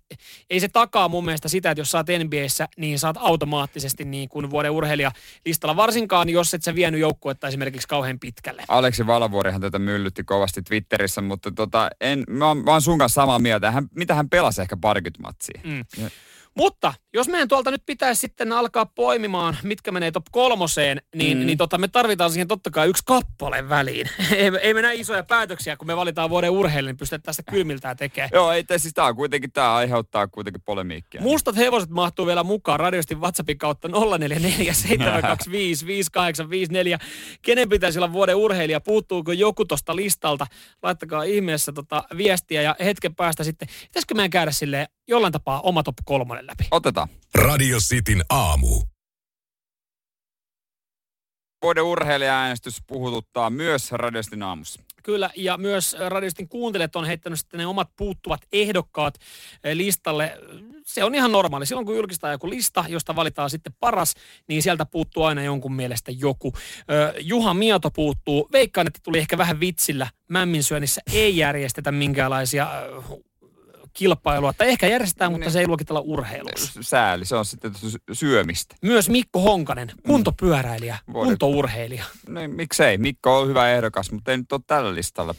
ei se takaa mun mielestä sitä, että jos oot NBAissä, niin saat automaattisesti niin kuin vuoden urheilija listalla. Varsinkaan, jos et sä vienyt joukkuetta esimerkiksi kauhean pitkälle. Aleksi Valavuorihan tätä myllytti kovasti Twitterissä, mutta tota, en, mä, oon, mä oon sun kanssa samaa mieltä. Hän, mitä hän pelasi ehkä parikymmentä matsia. Mm. Ja- Mutta jos meidän tuolta nyt pitäisi sitten alkaa poimimaan, mitkä menee top kolmoseen, niin, Mm. niin tota, me tarvitaan siihen totta kai yksi kappale väliin. ei, ei me näe isoja päätöksiä, kun me valitaan vuoden urheilun, niin pystytään tästä kylmiltään tekemään. Joo, ei, tää- siis on kuitenkin, tää aiheuttaa kuitenkin polemiikkia. Mustat hevoset mahtuu vielä mukaan radiosti WhatsAppin kautta 0447255854. Kenen pitäisi olla vuoden urheilija? Puuttuuko joku tosta listalta? Laittakaa ihmeessä tota viestiä ja hetken päästä sitten. Pitäisikö meidän käydä sille jollain tapaa oma top kolmonen läpi? Otetaan. Radio Cityn aamu. Vuoden urheilija-äänestys puhututtaa myös Radiostin aamussa. Kyllä, ja myös radiostin kuuntelijat on heittänyt sitten ne omat puuttuvat ehdokkaat eh, listalle. Se on ihan normaali. Silloin kun julkistaa joku lista, josta valitaan sitten paras, niin sieltä puuttuu aina jonkun mielestä joku. Juha Mieto puuttuu. Veikkaan, että tuli ehkä vähän vitsillä. Mämmin syönnissä ei järjestetä minkäänlaisia kilpailua. Tai ehkä järjestetään, mutta se ei luokitella urheiluksi. Sääli, se on sitten sy- syömistä. Myös Mikko Honkanen, kuntopyöräilijä, Vuoden- kuntourheilija. No, miksei, Mikko on hyvä ehdokas, mutta ei nyt ole tällä listalla.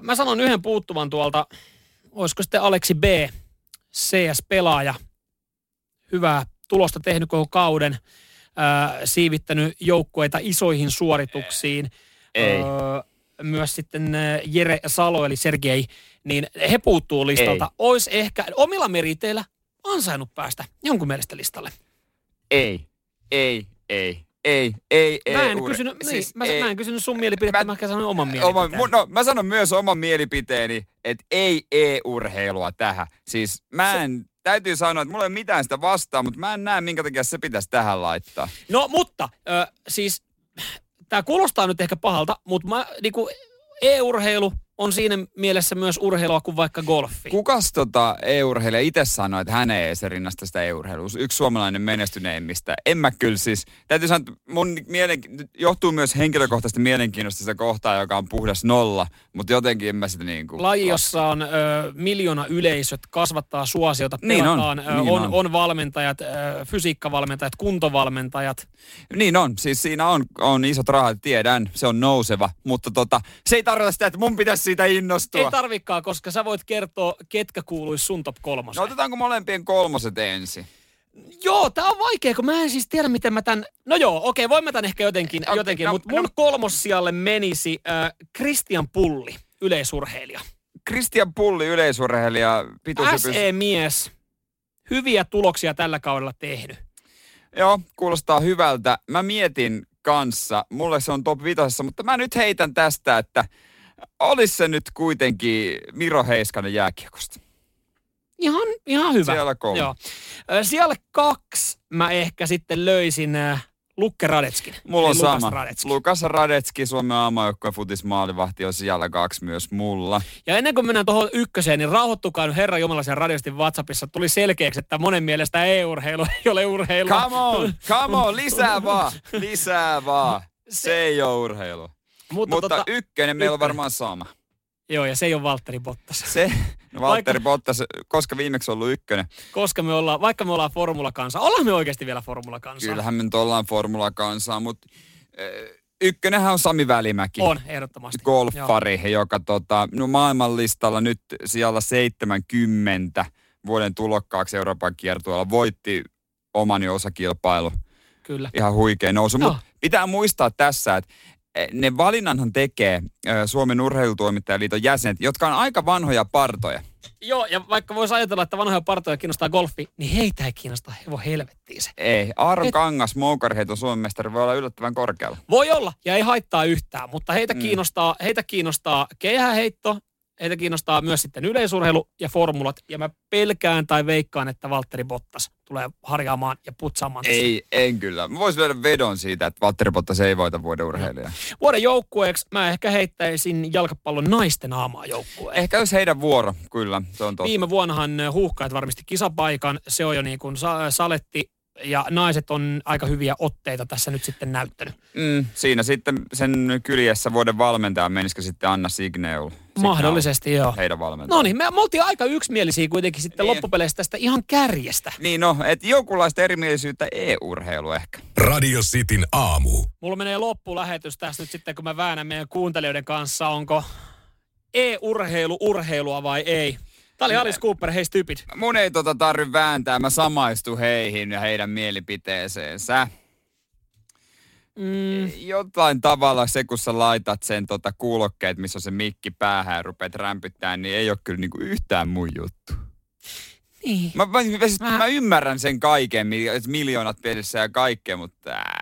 Mä sanon yhden puuttuvan tuolta, olisiko sitten Aleksi B, CS-pelaaja, hyvää tulosta tehnyt koko kauden, ää, siivittänyt joukkueita isoihin suorituksiin. Ei. Öö, myös sitten ää, Jere Salo eli Sergei, niin he puuttuu listalta. Ei. Ois ehkä omilla meriteillä ansainnut päästä jonkun mielestä listalle. Ei, ei, ei, ei, ei, ei. Mä en, ure- kysynyt, niin, siis mä, ei. mä en kysynyt sun mielipidettä, mä, mä sanoin oman Oma, mielipiteen. mun- no, mä sanon myös oman mielipiteeni, että ei e-urheilua tähän. Siis mä en, täytyy sanoa, että mulla ei ole mitään sitä vastaan, mutta mä en näe, minkä takia se pitäisi tähän laittaa. No mutta, ö, siis tämä kuulostaa nyt ehkä pahalta, mutta mä, niinku, e-urheilu on siinä mielessä myös urheilua kuin vaikka golfi. Kukas tota e-urheilija itse sanoi, että hän ei se rinnasta sitä e-urheilua? Yksi suomalainen menestyneimmistä. En mä kyllä siis. Täytyy sanoa, että mun mielen, johtuu myös henkilökohtaisesti mielenkiinnosta sitä kohtaa, joka on puhdas nolla, mutta jotenkin en mä sitä niin kuin... Laji, jossa on ö, miljoona yleisöt, kasvattaa suosiota, Niin on, pelataan, ö, niin on, on. on valmentajat, ö, fysiikkavalmentajat, kuntovalmentajat. Niin on, siis siinä on, on isot rahat, tiedän, se on nouseva, mutta tota, se ei tarkoita sitä, että mun pitäisi siitä innostua. Ei tarvikaan, koska sä voit kertoa, ketkä kuuluisi sun top kolmoseen. no otetaanko molempien kolmoset ensin? Joo, tää on vaikea, kun mä en siis tiedä, miten mä tän... No joo, okei, voin mä tän ehkä jotenkin, Okei, jotenkin no, mutta mun no. kolmossijalle menisi äh, Christian Pulli, yleisurheilija. Christian Pulli, yleisurheilija, pituushypys. SE-mies, hyviä tuloksia tällä kaudella tehnyt. Joo, kuulostaa hyvältä. Mä mietin kanssa, mulle se on top vitosessa, mutta mä nyt heitän tästä, että Olisi se nyt kuitenkin Miro Heiskanen jääkiekosta. Ihan, ihan hyvä. Siellä kolme. Joo. Siellä kaksi mä ehkä sitten löysin Lukke Radetskin. Mulla on Eli Lukas sama. Radetski. Lukas Radetski, Suomen aamajoukkojen futismaalivahti on siellä kaksi myös mulla. Ja ennen kuin mennään tuohon ykköseen, niin rauhoittukaa nyt Herra Jumala siellä radiostin WhatsAppissa. Tuli selkeäksi, että monen mielestä e-urheilu ei ole urheilu. Come on, come on, lisää vaan, lisää vaan. Se ei ole urheilu. Mutta, Mutta tota, ykkönen meillä on varmaan sama. Joo, ja se ei ole Valtteri Bottas. Se, no Valtteri Bottas, koska viimeksi ollut ykkönen. Koska me ollaan, vaikka me ollaan formulakansa, ollaan me oikeasti vielä formulakansa. Kyllähän me nyt ollaan formula-kansaa, mutta äh, ykkönenhän on Sami Välimäki. On, ehdottomasti. Joo. golfari, joka tota, no maailmanlistalla nyt siellä 70 vuoden tulokkaaksi Euroopan kiertueella voitti oman osakilpailu. Kyllä. Ihan huikea nousu. Joo. Mutta pitää muistaa tässä, että eh, ne valinnanhan tekee Suomen urheilutoimittajaliiton jäsenet, jotka on aika vanhoja partoja. Joo, ja vaikka voisi ajatella, että vanhoja partoja kiinnostaa golfi, niin heitä ei kiinnosta hevo helvettiin se. Ei, Aaron Et- Kangas, moukarheiton Suomen mestari, voi olla yllättävän korkealla. Voi olla, ja ei haittaa yhtään, mutta heitä, mm. kiinnostaa, heitä kiinnostaa keihäheitto, heitä kiinnostaa myös sitten yleisurheilu ja formulat, ja mä pelkään tai veikkaan, että Valtteri Bottas tulee harjaamaan ja putsaamaan. tässä. Ei, en kyllä. Mä voisin löydä vedon siitä, että Valtteri Bottas ei voita vuoden urheilijaa. Vuoden joukkueeksi mä ehkä heittäisin jalkapallon naisten aamaa joukkueen. Ehkä olisi heidän vuoro, kyllä. Se on totta. Viime vuonnahan huuhkajat varmisti kisapaikan, se on jo niin kuin sa- saletti, ja naiset on aika hyviä otteita tässä nyt sitten näyttänyt. Mm, siinä sitten sen kyljessä vuoden valmentaja menisikö sitten Anna Signeul. Mahdollisesti joo. Heidän valmentaja. No niin, me, me oltiin aika yksimielisiä kuitenkin sitten Niin. loppupeleissä tästä ihan kärjestä. Niin no, että jonkunlaista erimielisyyttä e-urheilu ehkä. Radio Cityn aamu. Mulla menee loppulähetys tästä nyt sitten, kun mä väännän meidän kuuntelijoiden kanssa, onko e-urheilu urheilua vai ei. Tää oli Alice Cooper, hei stupid. Mun ei tota tarvi vääntää, mä samaistun heihin ja heidän mielipiteeseensä. Mm, Jotain tavalla se, kun sä laitat sen tota kuulokkeet, missä on se mikki päähän ja rupeat rämpyttää, niin ei ole kyllä niinku yhtään mun juttu. niin. Mä, mä, siis, Mä- mä ymmärrän sen kaiken, miljoonat pelissä ja kaikkea, mutta ää,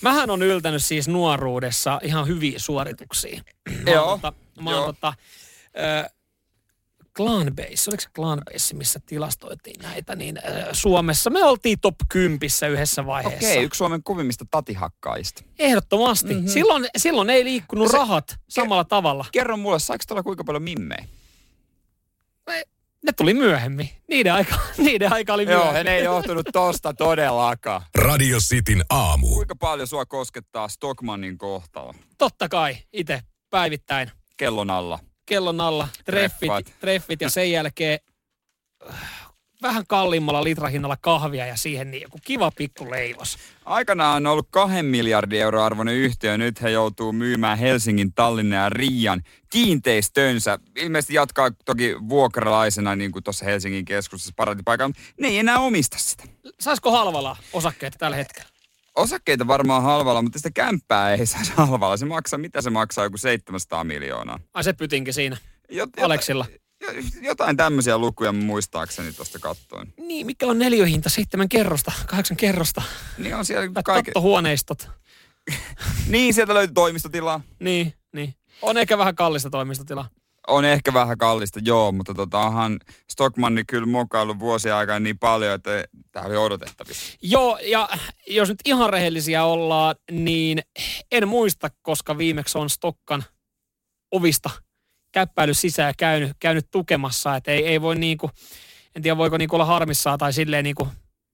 Mähän on yltänyt siis nuoruudessa ihan hyviä suorituksia. Mä Joo, oon, tota, mä oon joo. tota, ö, Clanbase, oliko se Clanbase, missä tilastoitiin näitä, niin ö, Suomessa me oltiin top 10 yhdessä vaiheessa. okei, yksi Suomen kuvimmista tatihakkaista. Ehdottomasti. Mhm. Mm-hmm. Silloin, silloin ei liikkunut Se- rahat samalla tavalla. Kerro mulle, saiko tuolla kuinka paljon mimmejä? Ne tuli myöhemmin. Niiden aika, niiden aika oli Joo, myöhemmin. ne ei johtunut tosta todellakaan. Radio Cityn aamu. Kuinka paljon sua koskettaa Stockmannin kohtalo? Totta kai, itse päivittäin. Kellon alla. Kellon alla, treffit, Treffat. treffit ja sen jälkeen äh, vähän kalliimmalla litrahinnalla kahvia ja siihen niin joku kiva pikku leivos. Aikanaan on ollut kahden miljardin euroa arvoinen yhtiö. Nyt he joutuu myymään Helsingin, Tallinnan ja Riian kiinteistönsä. Ilmeisesti jatkaa toki vuokralaisena niin kuin tuossa Helsingin keskustassa parantipaikalla, mutta ne ei enää omista sitä. Saisiko halvalla osakkeita tällä hetkellä? Osakkeita varmaan halvalla, mutta sitä kämppää ei saisi halvalla. Se maksaa, mitä se maksaa, joku 700 miljoonaa. Ai se pytinkin siinä Jot, Aleksilla. Jotain, tämmöisiä lukuja muistaakseni tuosta kattoin. Niin, mikä on neliöhinta? Seitsemän kerrosta, kahdeksan kerrosta. Niin on siellä kaikki. kattohuoneistot. Niin, sieltä löytyy toimistotilaa. Niin, niin. On ehkä vähän kallista toimistotilaa. On ehkä vähän kallista, joo, mutta tota, onhan Stockmanni kyllä mokailu vuosia aikana niin paljon, että tämä oli odotettavissa. Joo, ja jos nyt ihan rehellisiä ollaan, niin en muista, koska viimeksi on Stokkan ovista käppäily sisään käynyt, käynyt tukemassa. Että ei, ei voi niinku, en tiedä voiko niinku olla harmissaan tai silleen niinku,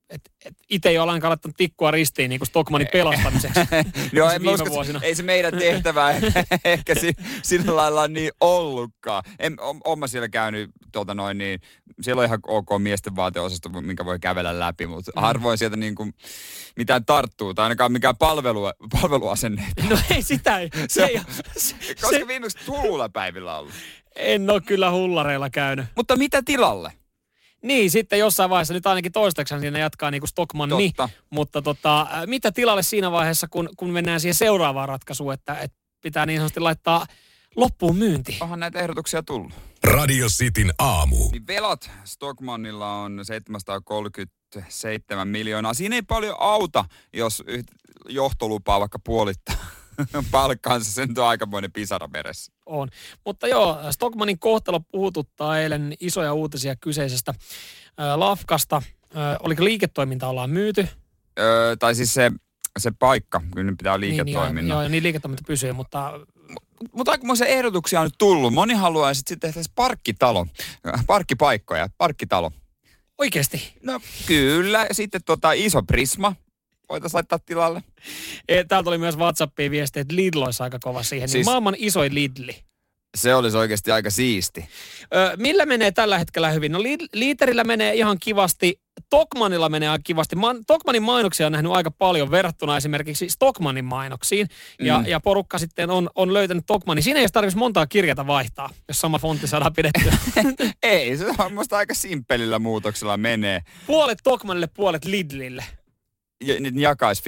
että et itse ei ole lainkaan laittanut tikkua ristiin niinku Stockmanin pelastamiseksi. Joo, en viime usko, vuosina. ei se meidän tehtävä ehkä si, sillä lailla niin ollutkaan. En, on, on mä siellä käynyt, tuota noin, niin, siellä on ihan ok miesten vaateosasto, minkä voi kävellä läpi, mutta Mm. harvoin sieltä niin kuin mitään tarttuu, tai ainakaan mikään palvelu, palveluasenne. no ei sitä, ei, se, Se ei, se, Koska se, viimeksi Tululla päivillä ollut. en ole kyllä hullareilla käynyt. Mutta mitä tilalle? Niin, sitten jossain vaiheessa, nyt ainakin toistaiseksi siinä jatkaa niin kuin Stockman, niin, Totta. mutta tota, ä, mitä tilalle siinä vaiheessa, kun, kun mennään siihen seuraavaan ratkaisuun, että, että pitää niin sanotusti laittaa loppuun myynti. Onhan näitä ehdotuksia tullut. Radio Cityn aamu. Niin velat Stockmannilla on 737 miljoonaa. Siinä ei paljon auta, jos johtolupaa vaikka puolittaa. palkkaansa, sen on aikamoinen pisara meressä. On. Mutta joo, Stockmanin kohtalo puhututtaa eilen isoja uutisia kyseisestä äh, lafkasta. Äh, oliko liiketoiminta ollaan myyty? Öö, tai siis se, se paikka, kyllä nyt pitää Niin, liiketoiminnan. joo, joo, niin liiketoiminta pysyy, mutta Mutta aikamoisia ehdotuksia on nyt tullut. Moni haluaa sitten tehdä parkkitalo, parkkipaikkoja, parkkitalo. oikeasti. No kyllä, sitten tota iso prisma voitaisiin laittaa tilalle. E, Täältä oli myös WhatsAppiin viesti, että Lidl olisi aika kova siihen. Siis... Siis- Niin maailman isoin Lidli. Se olisi oikeasti aika siisti. Ö, millä menee tällä hetkellä hyvin? No Liiterillä menee ihan kivasti. Tokmanilla menee aika kivasti. Man, Tokmanin mainoksia on nähnyt aika paljon verrattuna esimerkiksi Stockmanin mainoksiin. Ja, Mm. ja porukka sitten on, on löytänyt Tokmanin. Siinä ei edes tarvitsisi montaa kirjata vaihtaa, jos sama fontti saadaan pidettyä. Ei, se on musta aika simppelillä muutoksella menee. puolet Tokmanille, puolet Lidlille. Nyt jakaisi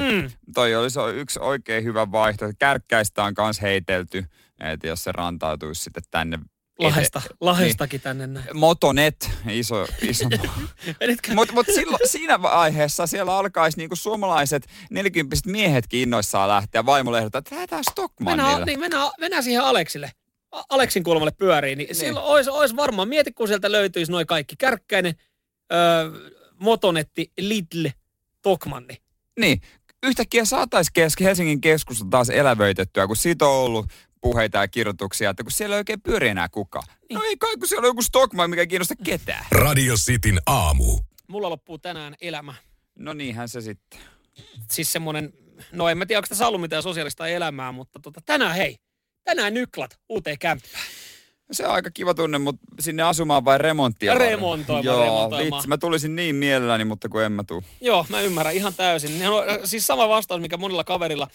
50-50. Mm. Toi olisi yksi oikein hyvä vaihtoehto. Kärkkäistä on kans heitelty, että jos se rantautuisi sitten tänne. Lahesta, lahestakin tänne näin. Motonet, iso, iso. Mutta mut siinä vaiheessa siellä alkaisi niinku suomalaiset 40 miehetkin innoissaan lähteä vaimolle ehdottaa, että lähdetään Stockmanille. Mennään, niin, mennään, mennään siihen Aleksille. Aleksin kulmalle pyöriin, niin, niin. silloin olisi, olisi varmaan, mieti kun sieltä löytyisi noin kaikki. Kärkkäinen, öö, Motonetti, Lidl, Tokmanni. Niin, yhtäkkiä saataisiin kesk- Helsingin keskusta taas elävöitettyä, kun siitä on ollut puheita ja kirjoituksia, että kun siellä ei oikein pyöri enää kukaan. No ei kai, kun siellä on joku Stockman, mikä ei kiinnosta ketään. Radio Cityn aamu. Mulla loppuu tänään elämä. No niinhän se sitten. Siis semmonen, no en mä tiedä, onko tässä ollut mitään sosiaalista elämää, mutta tota, tänään hei, tänään nyklat uuteen kämppään. Se on aika kiva tunne, mutta sinne asumaan vai remonttia? Remontoimaan, Joo, remontoimaan. vitsi, mä tulisin niin mielelläni, mutta kun en mä tuu. Joo, mä ymmärrän ihan täysin. Äh, siis sama vastaus, mikä monilla kaverilla.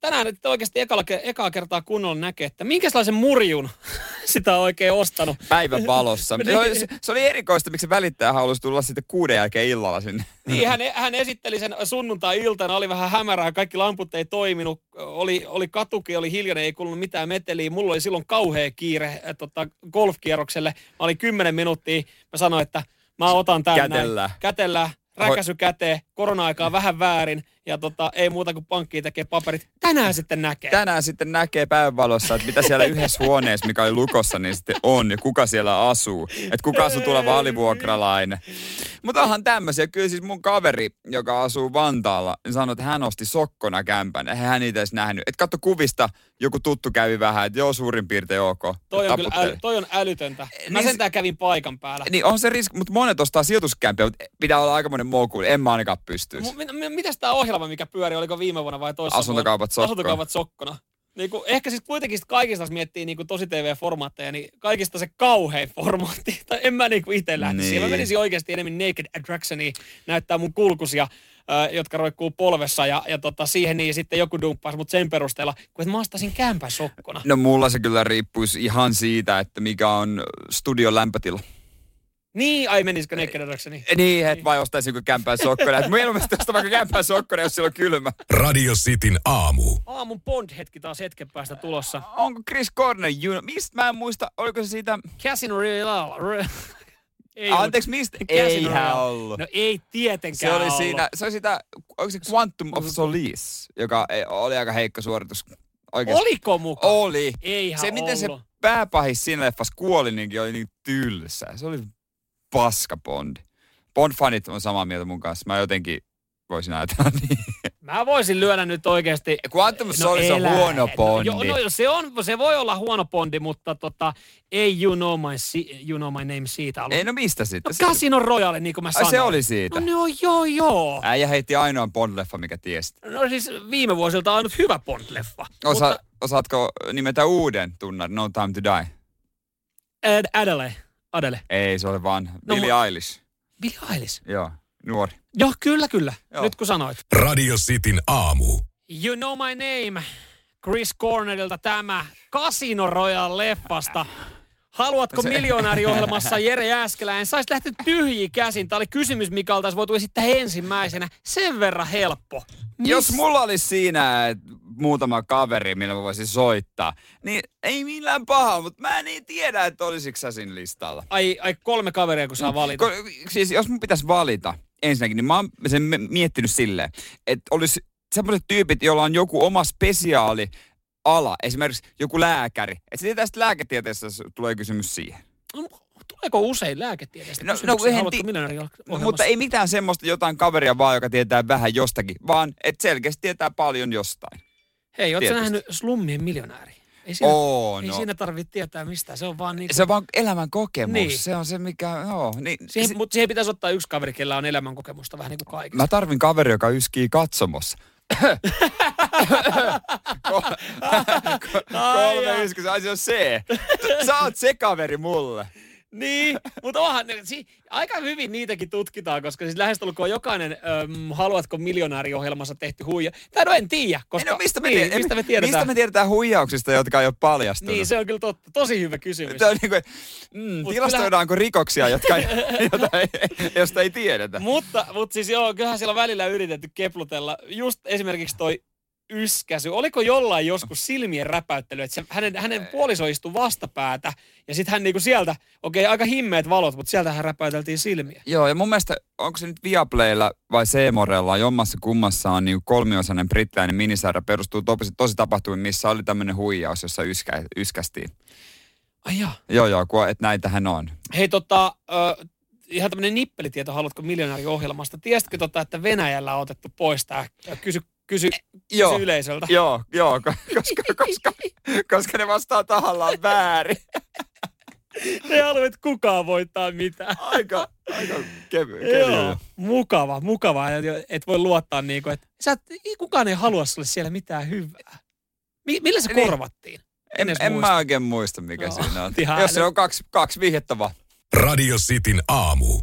Tänään nyt oikeasti ekalla, ekaa kertaa kunnolla näkee, että minkälaisen murjun sitä on oikein ostanut. Päivän valossa. Se, oli, se, oli erikoista, miksi välittäjä halusi tulla sitten kuuden jälkeen illalla sinne. Niin hän, hän esitteli sen sunnuntai-iltana, oli vähän hämärää, kaikki lamput ei toiminut, oli, oli katuki, oli hiljainen, ei kuulunut mitään meteliä. Mulla oli silloin kauhea kiire tota, golfkierrokselle. Mä olin 10 minuuttia, mä sanoin, että mä otan tämän Kätellään. näin. Kätellään. Räkäsy käteen, korona-aikaa vähän väärin ja tota, ei muuta kuin pankkiin tekee paperit. Tänään sitten näkee. Tänään sitten näkee päivänvalossa, että mitä siellä yhdessä huoneessa, mikä oli lukossa, niin sitten on ja kuka siellä asuu. Että kuka asuu tuleva alivuokralainen. Mutta onhan tämmöisiä. Kyllä siis mun kaveri, joka asuu Vantaalla, niin sanoi, että hän osti sokkona kämpän. Hän niitä edes nähnyt. Että katso kuvista, joku tuttu kävi vähän, että joo suurin piirtein ok. Toi on, kyllä äly, toi on älytöntä. Mä Niin sentään kävin paikan päällä. Niin on se riski, mutta monet ostaa sijoituskämpiä, mutta pitää olla aikamoinen moku. En mä ainakaan pystyisi. M- m- mitäs tämä ohjelma, mikä pyöri, oliko viime vuonna vai toisessa Asuntokaupat sokkona. Asuntokaupat sokkona. Niin kuin, ehkä siis kuitenkin kaikista, jos miettii niin kuin tosi TV-formaatteja, niin kaikista se kauhein formaatti. Tai en mä niin kuin itse lähtisi Niin. siihen. Mä menisin oikeasti enemmän Naked Attractioniin näyttää mun kulkusia, äh, jotka roikkuu polvessa ja, ja tota, siihen niin sitten joku dumppaisi mut sen perusteella, kun et mä ostaisin kämpän sokkona. No mulla se kyllä riippuisi ihan siitä, että mikä on studion lämpötila. Niin, ai menisikö Attractioniin? Niin, et vai ostaisinko kämpään sokkona. Et Mieluummin ostaa vaikka kämpään sokkona, jos sillä on kylmä. Radio Cityn aamu. Aamun Bond-hetki taas hetken päästä tulossa. Onko Chris Corner, you, mistä mä en muista, oliko se siitä, Casino Royale. Ei anteeksi mistä? Casino Eihän Royale. ollut. No ei tietenkään Se oli ollut. siinä, se oli sitä, onko se Quantum of Solace, joka ei- oli aika heikko suoritus. Oikeasti. Oliko mukaan? Oli. Eihän Se, miten se ollut. pääpahis siinä leffassa kuoli, niin oli niin tylsä. Se oli paska Bondi. Bond-fanit on samaa mieltä mun kanssa. Mä jotenkin voisin ajatella niin. Mä voisin lyödä nyt oikeasti... Quantum of Solace on huono Bondi. No, jo, no, se, on, se voi olla huono Bondi, mutta tota, ei you know my, si- you know my name siitä ollut. Ei no mistä no, sitten? Se- Casino Royale, niin kuin mä Ai, sanoin. se oli siitä. No ne on joo joo. Äijä heitti ainoan Bond-leffa, mikä tiesi. No siis viime vuosilta ainut hyvä Bond-leffa. Osa, Mutta Osaatko nimetä uuden tunnan No Time to Die? Ad, Adele. Adele. Ei, se oli vaan No, Billie mu- Eilish. Billie Eilish. Joo, nuori. Joo, kyllä, kyllä. Joo. Nyt kun sanoit. Radio Cityn aamu. You know my name. Chris Cornellilta tämä Casino Royale-leffasta. Haluatko Se- miljonääriohjelmassa Jere Jääskeläinen? Saisit lähteä tyhjiä käsin. Tämä oli kysymys, mikä oltaisiin voitu esittää ensimmäisenä. Sen verran helppo. Miss- Jos mulla olisi siinä muutama kaveri, millä mä voisin soittaa, niin ei millään paha, mutta mä en niin tiedä, että olisiko sä siinä listalla. Ai, ai kolme kaveria, kun saa valita. Ko, siis jos mun pitäisi valita ensinnäkin, niin mä oon sen miettinyt silleen, että olisi semmoiset tyypit, joilla on joku oma spesiaali ala, esimerkiksi joku lääkäri. Että sitten lääketieteessä jos tulee kysymys siihen. No, Tuleeko usein lääketieteestä No, no, kysymyksiä? eihän Haluatko ti- miljonääri Mutta ei mitään semmoista jotain kaveria vaan, joka tietää vähän jostakin, vaan että selkeästi tietää paljon jostain. Hei, ootko nähnyt Slummien miljonääri? Ei siinä, Oo, ei no. siinä tarvitse tietää mistään. Se on vaan niin Se on vaan elämän kokemus. Niin. Se on se, mikä... Joo, niin, Siihen, se- mutta siihen pitäisi ottaa yksi kaveri, kellä on elämänkokemusta vähän niin kuin kaikista. Mä tarvin kaveri, joka yskii katsomossa. Kolme ai se on se. Sä oot se kaveri mulle. Niin, mutta onhan, ne- si, aika hyvin niitäkin tutkitaan, koska siis lähestulkoon jokainen äm, haluatko miljonääriohjelmassa tehty huija. Tai no en tiedä, koska... no mistä me, niin, tiedetään, mistä me tiedetään? Mistä me tiedetään huijauksista, jotka ei ole paljastunut? Niin, se on kyllä totta. Tosi hyvä kysymys. Tämä on niin kuin, mm, tilastoidaanko rikoksia, jotka ei, jota ei, josta ei tiedetä? Mutta, mutta siis joo, kyllähän siellä on välillä yritetty keplutella. Just esimerkiksi toi yskäsy. Oliko jollain joskus silmien räpäyttely, että se, hänen, hänen puoliso istui vastapäätä ja sitten hän niinku sieltä, okei aika himmeät valot, mutta sieltä hän räpäyteltiin silmiä. Joo, ja mun mielestä, onko se nyt Viaplaylla vai Seemorella, jommassa kummassa on niin kolmiosainen brittiläinen minisarja, perustuu tosi, tosi tapahtumiin, missä oli tämmöinen huijaus, jossa yskä, yskästiin. Ai. Joo, joo, kun, että näitähän on. Hei tota, ö, ihan tämmöinen nippelitieto, haluatko miljonääriohjelmasta. Tiesitkö tota, että Venäjällä on otettu pois tää, kysy, kysy, Joo. kysy yleisöltä. Joo, joo, ko- koska, koska, koska ne vastaa tahallaan väärin. Ei halua, että kukaan voittaa mitään. Aika, aika kevy, Joo, kevy. mukava, mukava, että et voi luottaa niinku, että sä et, kukaan ei halua sulle siellä mitään hyvää. Mi- millä se Niin. korvattiin? En, en muista. mä oikein muista, mikä Joo, siinä on. ihan Jos se on kaksi, kaksi vihjettä vaan. Radio Cityn aamu.